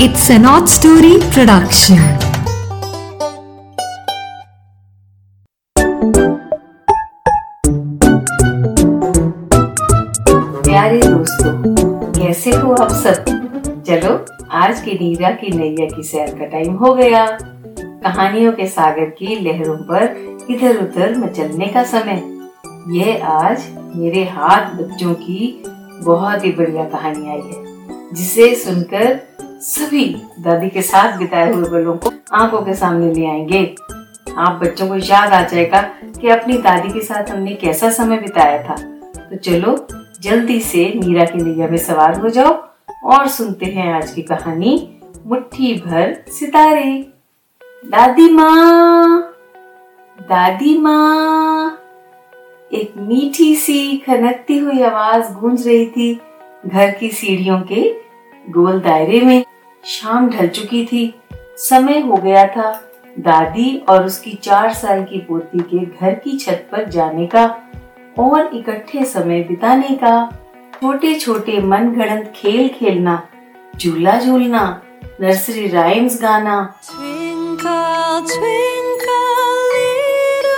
It's an odd story production. प्यारे दोस्तों, कैसे हो आप सब? चलो, आज की नीरा की नैया की सैर का टाइम हो गया। कहानियों के सागर की लहरों पर इधर उधर मचलने का समय। ये आज मेरे हाथ बच्चों की बहुत ही बढ़िया कहानी आई है, जिसे सुनकर सभी दादी के साथ बिताए हुए पलों को आँखों के सामने ले आएँगे। आप बच्चों को याद आ जाएगा कि अपनी दादी के साथ हमने कैसा समय बिताया था। तो चलो, जल्दी से मीरा की नैया में सवार हो जाओ और सुनते हैं आज की कहानी मुट्ठी भर सितारे। दादी माँ दादी माँ, एक मीठी सी खनकती हुई आवाज़ गूंज रही थी घर की सीढ़ियों के गोल दायरे में शाम ढल चुकी थी। समय हो गया था। दादी और उसकी चार साल की पोती के घर की छत पर जाने का और इकट्ठे समय बिताने का। छोटे छोटे मन गणत खेल खेलना झूला झूलना नर्सरी राइम्स गाना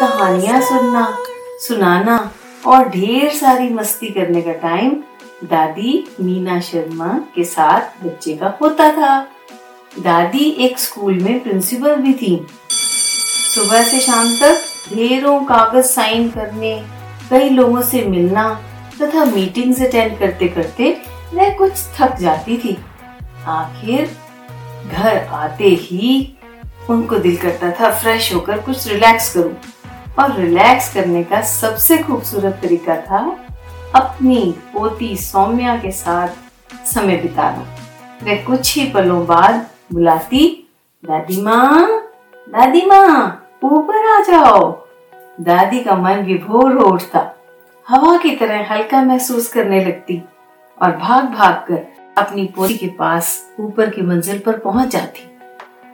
कहानियाँ सुनना सुनाना और ढेर सारी मस्ती करने का टाइम दादी मीना शर्मा के साथ बच्चे का होता था। दादी एक स्कूल में प्रिंसिपल भी थी। सुबह से शाम तक ढेरों कागज़ साइन करने, कई लोगों से मिलना तथा मीटिंग्स अटेंड करते करते वह कुछ थक जाती थी। आखिर घर आते ही उनको दिल करता था फ्रेश होकर कुछ रिलैक्स करूँ। और रिलैक्स करने का सबसे खूबसूरत तरीका था अपनी पोती सौम्या के साथ समय बिता बिताना। वह कुछ ही पलों बाद बुलाती, दादी माँ दादी माँ, ऊपर आ जाओ। दादी का मन विभोर हो उठता। हवा की तरह हल्का महसूस करने लगती और भाग भाग कर अपनी पोती के पास ऊपर की मंजिल पर पहुँच जाती।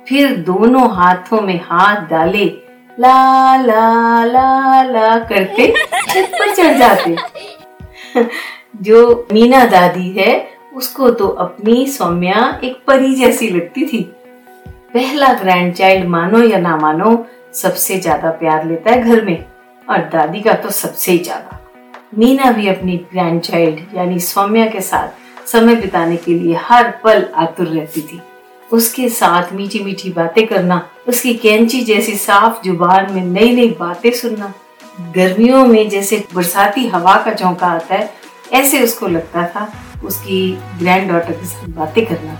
फिर दोनों हाथों में हाथ डाले, ला ला ला ला करते छत पर चढ़ जाते। जो मीना दादी है, उसको तो अपनी सौम्या एक परी जैसी लगती थी। पहला ग्रैंड चाइल्ड मानो या ना मानो, सबसे ज़्यादा प्यार लेता है घर में, और दादी का तो सबसे ही ज़्यादा। मीना भी अपनी ग्रैंड चाइल्ड यानी सौम्या के साथ समय बिताने के लिए हर पल आतुर रहती थी। उसके साथ मीठी मीठी बातें करना, उसकी कैंची जैसी साफ़ ज़ुबान में नई नई बातें सुनना गर्मियों में जैसे बरसाती हवा का झोंका आता है, ऐसे उसको लगता था उसकी ग्रैंड डॉटर के साथ बातें करना।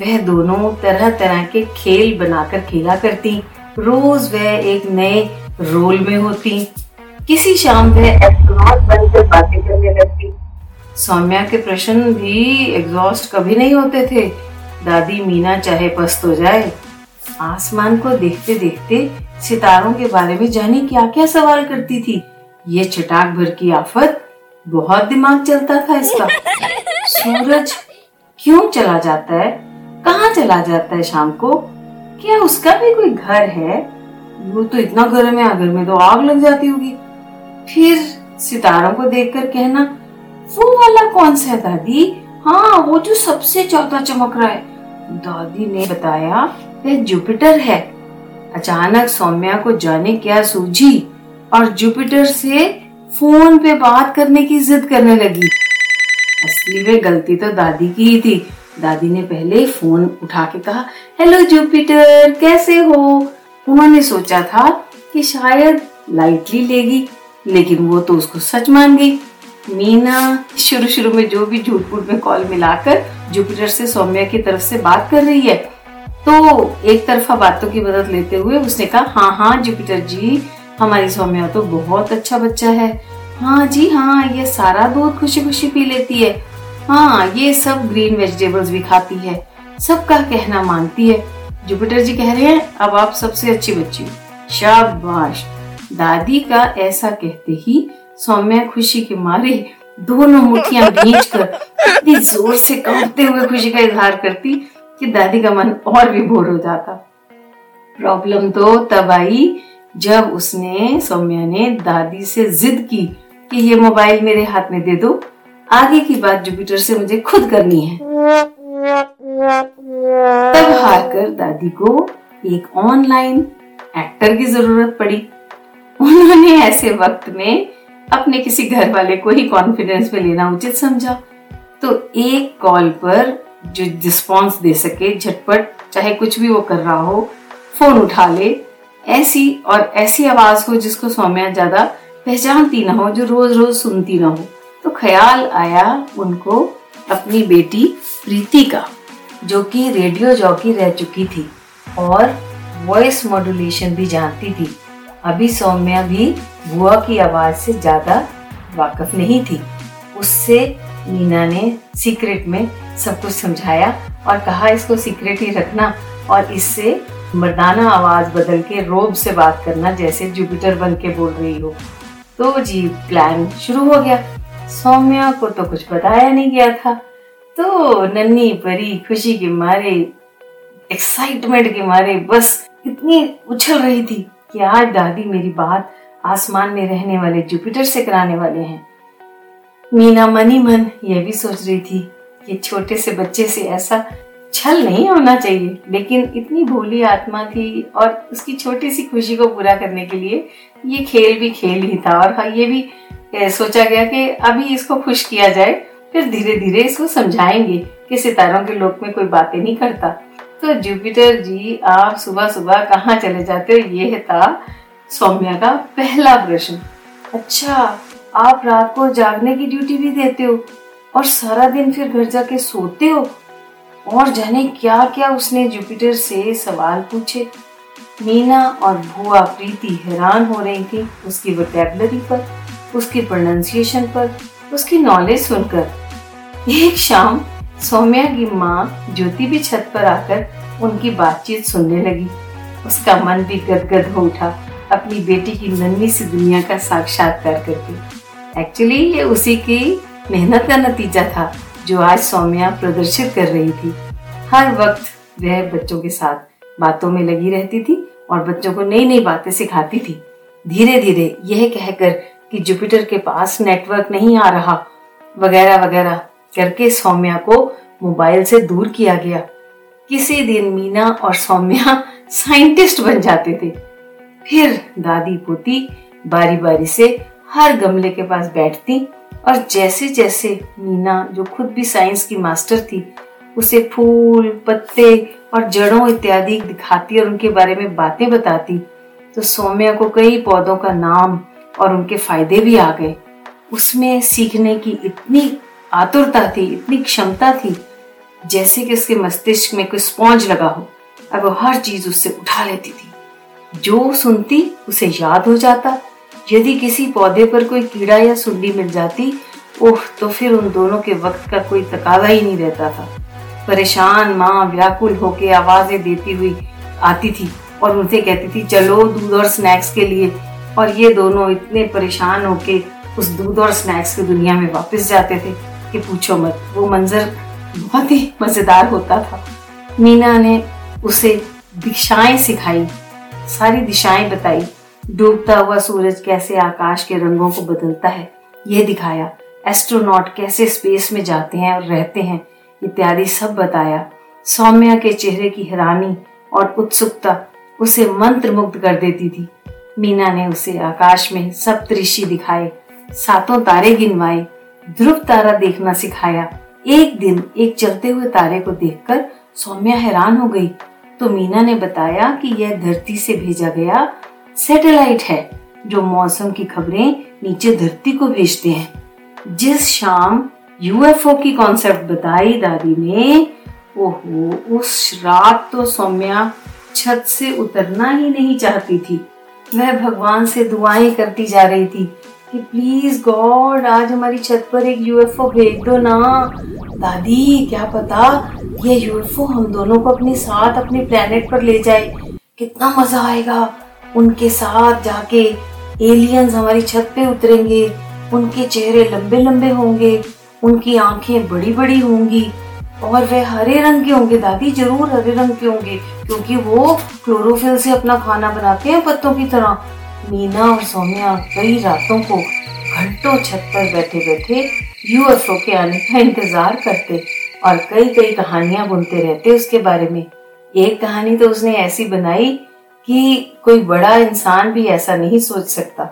वह दोनों तरह तरह के खेल बनाकर खेला करती। रोज वह एक नए रोल में होती। किसी शाम वह एस्ट्रोनॉट बनकर बातें करने लगती। सौम्या के प्रश्न भी एग्जॉस्ट कभी नहीं होते थे। दादी मीना चाहे पस्त हो जाए, आसमान को देखते देखते सितारों के बारे में जाने क्या क्या सवाल करती थी। ये चटाक भर की आफत बहुत दिमाग चलता था इसका। सूरज क्यों चला जाता है? कहाँ चला जाता है शाम को? क्या उसका भी कोई घर है? वो तो इतना गर्म है, अगर में तो आग लग जाती होगी। फिर सितारों को देखकर कहना, वो वाला कौन सा है दादी? हाँ वो जो सबसे चौथा चमक रहा है। दादी ने बताया वह जुपिटर है। अचानक सौम्या को जाने क्या सूझी और जुपिटर से फ़ोन पे बात करने की जिद करने लगी। असली में गलती तो दादी की ही थी। दादी ने पहले फ़ोन उठा के कहा, हेलो जुपिटर, कैसे हो? उन्होंने सोचा था कि शायद लाइटली लेगी, लेकिन वो तो उसको सच मान गई। मीना शुरू शुरू में जो भी झूठ फूट में कॉल मिलाकर जुपिटर से सौम्या की तरफ़ से बात कर रही है तो एक तरफा बातों की मदद लेते हुए उसने कहा हाँ हाँ जुपिटर जी, हमारी सौम्या तो बहुत अच्छा बच्चा है। हाँ जी हाँ ये सारा दूध खुशी खुशी पी लेती है। हाँ ये सब ग्रीन वेजिटेबल्स भी खाती है। सबका कहना मानती है। जुपिटर जी कह रहे हैं, अब आप सबसे अच्छी बच्ची हो। शाबाश। दादी का ऐसा कहते ही सौम्या खुशी के मारे दोनों मुठियाँ भींच कर इतनी ज़ोर से कांपते हुए खुशी का इजहार करती। कि दादी का मन और भी बोर हो जाता। प्रॉब्लम तो तब आई जब उसने, सौम्या ने दादी से जिद की कि ये मोबाइल मेरे हाथ में दे दो। आगे की बात जुपिटर से मुझे खुद करनी है। तब हार कर दादी को एक ऑनलाइन एक्टर की ज़रूरत पड़ी। उन्होंने ऐसे वक्त में अपने किसी घर वाले को ही कॉन्फिडेंस में लेना उचित समझा। तो एक कॉल पर जो रिस्पॉन्स दे सके, झटपट, चाहे कुछ भी वो कर रहा हो फ़ोन उठा ले। ऐसी और ऐसी आवाज़ हो जिसको सौम्या ज़्यादा पहचानती ना हो, जो रोज रोज सुनती ना हो। तो ख्याल आया उनको अपनी बेटी प्रीति का, जो कि रेडियो जॉकी रह चुकी थी और वॉइस मॉड्यूलेशन भी जानती थी। अभी सौम्या भी बुआ की आवाज़ से ज़्यादा वाकफ नहीं थी। उससे मीना ने सीक्रेट में सब कुछ समझाया और कहा, इसको सीक्रेट ही रखना और इससे मर्दाना आवाज़ बदल के रोब से बात करना जैसे जुपिटर बन के बोल रही हो। तो जी प्लान शुरू हो गया। सौम्या को तो कुछ बताया नहीं गया था। तो नन्नी परी खुशी के मारे एक्साइटमेंट के मारे बस इतनी उछल रही थी कि आज दादी मेरी बात आसमान में रहने वाले जुपिटर से कराने वाले हैं। मीना मनी मन ये भी सोच रही थी कि छोटे से बच्चे से ऐसा छल नहीं होना चाहिए लेकिन इतनी भोली आत्मा थी और उसकी छोटी सी खुशी को पूरा करने के लिए ये खेल भी खेल ही था। और हाँ, ये भी सोचा गया कि अभी इसको खुश किया जाए फिर धीरे धीरे इसको समझाएँगे कि सितारों के लोक में कोई बातें नहीं करता। तो जुपिटर जी आप सुबह सुबह कहाँ चले जाते हो? ये था सौम्या का पहला प्रश्न। अच्छा आप रात को जागने की ड्यूटी भी देते हो और सारा दिन फिर घर जाके सोते हो? और जाने क्या क्या उसने जुपिटर से सवाल पूछे? मीना और भुआ प्रीति हैरान हो रही थी उसकी वोकेबलरी पर, उसकी प्रोनाउंसिएशन पर, उसकी नॉलेज सुनकर। एक शाम सौम्या की माँ ज्योति भी छत पर आकर उनकी बातचीत सुनने लगी। उसका मन भी गदगद हो उठा अपनी बेटी की नन्ही सी दुनिया का साक्षात्कार करके। एक्चुअली ये उसी की मेहनत का नतीजा था, जो आज सौम्या प्रदर्शित कर रही थी। हर वक्त वह बच्चों के साथ बातों में लगी रहती थी और बच्चों को नई नई बातें सिखाती थी। धीरे धीरे यह कहकर कि जुपिटर के पास नेटवर्क नहीं आ रहा, वगैरह वगैरह करके सौम्या को मोबाइल से दूर किया गया। किसी दिन मीना और सौम्या साइंटिस्ट बन जाते थे। फिर दादी पोती बारी बारी से हर गमले के पास बैठती और जैसे जैसे मीना, जो खुद भी साइंस की मास्टर थी, उसे फूल, पत्ते और जड़ों इत्यादि दिखाती और उनके बारे में बातें बताती तो सौम्या को कई पौधों का नाम और उनके फ़ायदे भी आ गए। उसमें सीखने की इतनी आतुरता थी, इतनी क्षमता थी, जैसे कि उसके मस्तिष्क में कोई स्पॉन्ज लगा हो, अब वो हर चीज़ उससे उठा लेती थी। जो सुनती, उसे याद हो जाता यदि किसी पौधे पर कोई कीड़ा या सुंडी मिल जाती ओह तो फिर उन दोनों के वक्त का कोई तकाजा ही नहीं रहता था। परेशान माँ व्याकुल होके आवाज़ें देती हुई आती थी और उनसे कहती थी, चलो दूध और स्नैक्स के लिए। और ये दोनों इतने परेशान होके उस दूध और स्नैक्स की दुनिया में वापस जाते थे कि पूछो मत। वो मंजर बहुत ही मज़ेदार होता था। मीना ने उसे दिशाएँ सिखाई, सारी दिशाएँ बताई। डूबता हुआ सूरज कैसे आकाश के रंगों को बदलता है, यह दिखाया। एस्ट्रोनॉट कैसे स्पेस में जाते हैं और रहते हैं, इत्यादि सब बताया। सौम्या के चेहरे की हैरानी और उत्सुकता उसे मंत्र मुग्ध कर देती थी। मीना ने उसे आकाश में सप्तऋषि दिखाए, सातों तारे गिनवाए, ध्रुव तारा देखना सिखाया। एक दिन एक चलते हुए तारे को देखकर सौम्या हैरान हो गई। तो मीना ने बताया कि यह धरती से भेजा गया सैटेलाइट है जो मौसम की खबरें नीचे धरती को भेजते हैं। जिस शाम यूएफओ की कॉन्सेप्ट बताई दादी ने, ओहो, उस रात तो सौम्या छत से उतरना ही नहीं चाहती थी। वह भगवान से दुआएँ करती जा रही थी कि प्लीज़ गॉड आज हमारी छत पर एक यूएफओ भेज दो ना। दादी, क्या पता ये यूएफओ हम दोनों को अपने साथ, अपने प्लेनेट पर ले जाए। कितना मज़ा आएगा। उनके साथ जाके एलियंस हमारी छत पे उतरेंगे, उनके चेहरे लंबे लंबे होंगे, उनकी आँखें बड़ी बड़ी होंगी और वे हरे रंग के होंगे। दादी ज़रूर हरे रंग के होंगे क्योंकि वो क्लोरोफिल से अपना खाना बनाते हैं पत्तों की तरह। मीना और सोनिया कई रातों को घंटों छत पर बैठे बैठे यूएफओ के आने का इंतज़ार करते और कई कई कहानियाँ बुनते रहते उसके बारे में। एक कहानी तो उसने ऐसी बनाई कि कोई बड़ा इंसान भी ऐसा नहीं सोच सकता।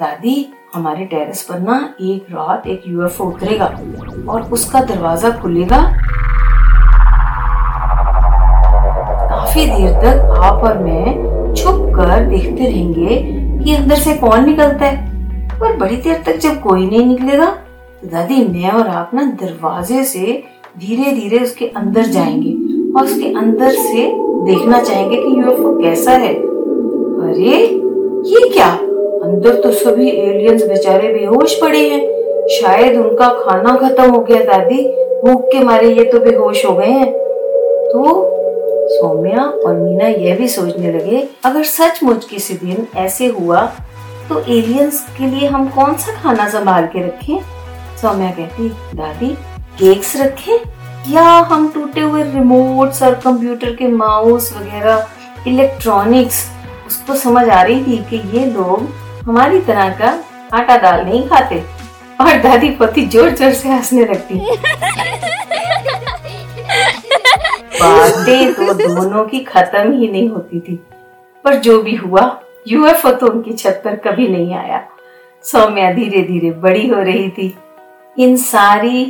दादी, हमारे टेरेस पर ना एक रात एक यूएफओ उतरेगा और उसका दरवाज़ा खुलेगा। काफ़ी देर तक आप और मैं छुप कर देखते रहेंगे कि अंदर से कौन निकलता है। और बड़ी देर तक जब कोई नहीं निकलेगा तो दादी, मैं और आप ना दरवाजे से धीरे धीरे उसके अंदर जाएँगे। और उसके अंदर से देखना चाहेंगे कि यूएफओ कैसा है। अरे, ये क्या? अंदर तो सभी एलियंस बेचारे बेहोश पड़े हैं। शायद उनका खाना खत्म हो गया, दादी। भूख के मारे ये तो बेहोश हो गए हैं। तो सौम्या और मीना यह भी सोचने लगे, अगर सचमुच किसी दिन ऐसे हुआ तो एलियंस के लिए हम कौन सा खाना संभाल के रखें? सौम्या कहती, दादी केक्स रखें? या हम टूटे हुए रिमोट्स और कंप्यूटर के माउस वगैरह इलेक्ट्रॉनिक्स उसको समझ आ रही थी कि ये लोग हमारी तरह का आटा दाल नहीं खाते। और दादी पति ज़ोर ज़ोर से हंसने लगती। बातें तो दोनों की खत्म ही नहीं होती थी। पर जो भी हुआ यूएफओ तो उनकी छत पर कभी नहीं आया। सौम्या धीरे धीरे बड़ी हो रही थी। इन सारी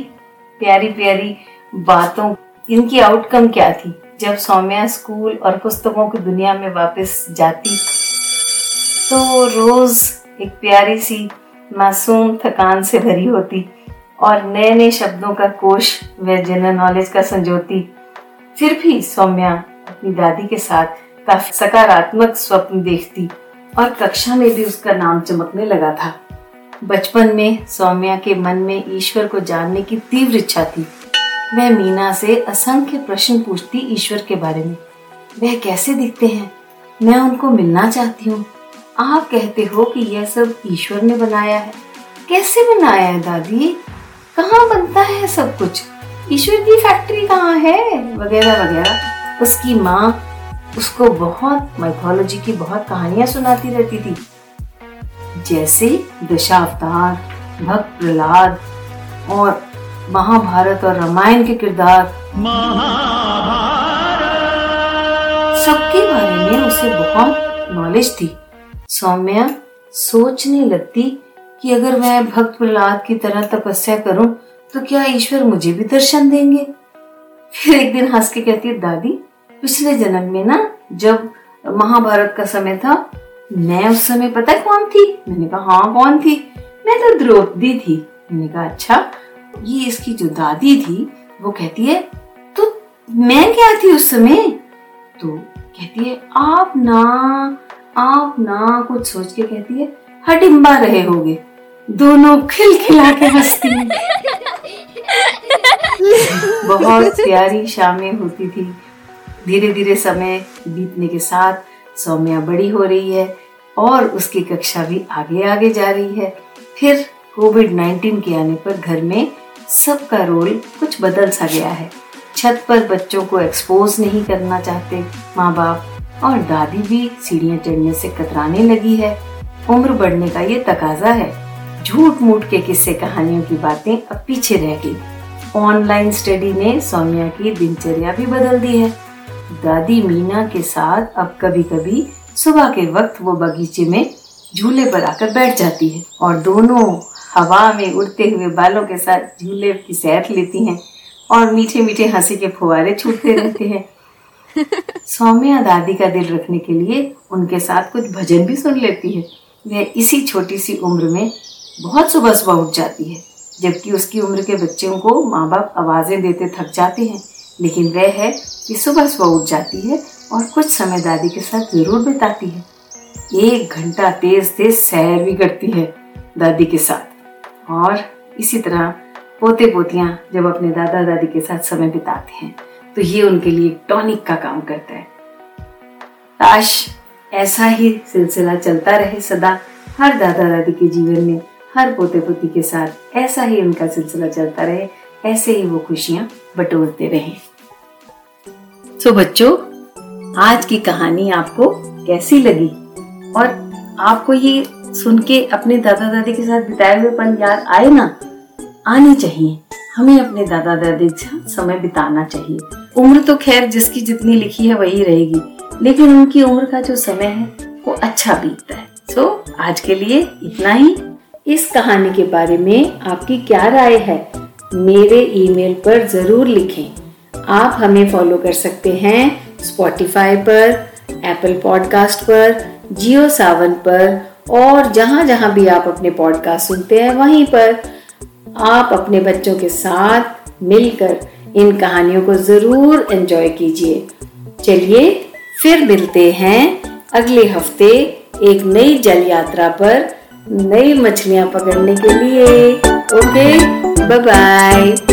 प्यारी प्यारी बातों, इनकी आउटकम क्या थी? जब सौम्या स्कूल और पुस्तकों की दुनिया में वापस जाती तो रोज एक प्यारी सी मासूम थकान से भरी होती और नए नए शब्दों का कोश व जनरल नॉलेज का संजोती। फिर भी सौम्या अपनी दादी के साथ काफ़ी सकारात्मक स्वप्न देखती और कक्षा में भी उसका नाम चमकने लगा था। बचपन में सौम्या के मन में ईश्वर को जानने की तीव्र इच्छा थी। वह मीना से असंख्य प्रश्न पूछती ईश्वर के बारे में। वह कैसे दिखते हैं? मैं उनको मिलना चाहती हूँ। आप कहते हो कि यह सब ईश्वर ने बनाया है। कैसे बनाया है दादी? कहाँ बनता है सब कुछ? ईश्वर की फैक्ट्री कहाँ है? वगैरह वगैरह। उसकी माँ उसको बहुत माइथोलॉजी की बहुत कहानियाँ सुनाती रहती थी। जैसे दशावतार, भक्त प्रहलाद और महाभारत और रामायण के किरदार। सबके बारे में उसे बहुत नॉलेज थी। सौम्या सोचने लगती कि अगर मैं भक्त प्रहलाद की तरह तपस्या करूँ तो क्या ईश्वर मुझे भी दर्शन देंगे? फिर एक दिन हंस के कहती है दादी पिछले जन्म में ना जब महाभारत का समय था मैं उस समय पता कौन थी? मैंने कहा हाँ कौन थी? मैं तो द्रौपदी थी। मैंने कहा अच्छा ये इसकी जो दादी थी, वो कहती है तो मैं क्या थी उस समय? तो कहती है, आप ना आप ना, कुछ सोच के कहती है हटिम्बा रहे होगे। दोनों खिलखिला के हंसती बहुत प्यारी शामें होती थी। धीरे धीरे समय बीतने के साथ सौम्या बड़ी हो रही है और उसकी कक्षा भी आगे आगे जा रही है। फिर कोविड 19 के आने पर घर में सबका रोल कुछ बदल सा गया है। छत पर बच्चों को एक्सपोज नहीं करना चाहते माँ बाप और दादी भी सीढ़ियाँ चढ़ने से कतराने लगी है। उम्र बढ़ने का ये तकाजा है। झूठ मूठ के किस्से कहानियों की बातें अब पीछे रह गई। ऑनलाइन स्टडी ने सौम्या की दिनचर्या भी बदल दी है। दादी मीना के साथ अब कभी कभी सुबह के वक्त वो बगीचे में झूले पर आकर बैठ जाती है और दोनों हवा में उड़ते हुए बालों के साथ झूले की सैर लेती हैं और मीठे मीठे हँसी के फुवारे छूटते रहते हैं। सौम्या दादी का दिल रखने के लिए उनके साथ कुछ भजन भी सुन लेती है। वह इसी छोटी सी उम्र में बहुत सुबह सुबह उठ जाती है जबकि उसकी उम्र के बच्चों को माँ बाप आवाज़ें देते थक जाते हैं। लेकिन वह है कि सुबह सुबह उठ जाती है और कुछ समय दादी के साथ ज़रूर बिताती है। एक घंटा तेज तेज सैर भी करती है दादी के साथ। और इसी तरह पोते पोतियाँ जब अपने दादा दादी के साथ समय बिताते हैं तो ये उनके लिए टॉनिक का काम करता है। काश ऐसा ही सिलसिला चलता रहे सदा। हर दादा दादी के जीवन में हर पोते पोती के साथ ऐसा ही उनका सिलसिला चलता रहे ऐसे ही वो खुशियाँ बटोरते रहे। so, बच्चों आज की कहानी आपको कैसी लगी? और आपको ये सुन के अपने दादा दादी के साथ बिताए हुए पल याद आए ना, आनी चाहिए। हमें अपने दादा दादी के साथ समय बिताना चाहिए। उम्र तो खैर जिसकी जितनी लिखी है वही रहेगी, लेकिन उनकी उम्र का जो समय है, वो अच्छा बीतता है। सो आज के लिए इतना ही। इस कहानी के बारे में आपकी क्या राय है, मेरे ईमेल पर ज़रूर लिखें। आप हमें फॉलो कर सकते हैं स्पॉटिफाई पर एप्पल पॉडकास्ट पर जियो सावन पर और जहाँ जहाँ भी आप अपने पॉडकास्ट सुनते हैं, वहीं पर आप अपने बच्चों के साथ मिलकर इन कहानियों को ज़रूर एंजॉय कीजिए। चलिए, फिर मिलते हैं अगले हफ़्ते एक नई जल यात्रा पर नई मछलियाँ पकड़ने के लिए। Okay bye bye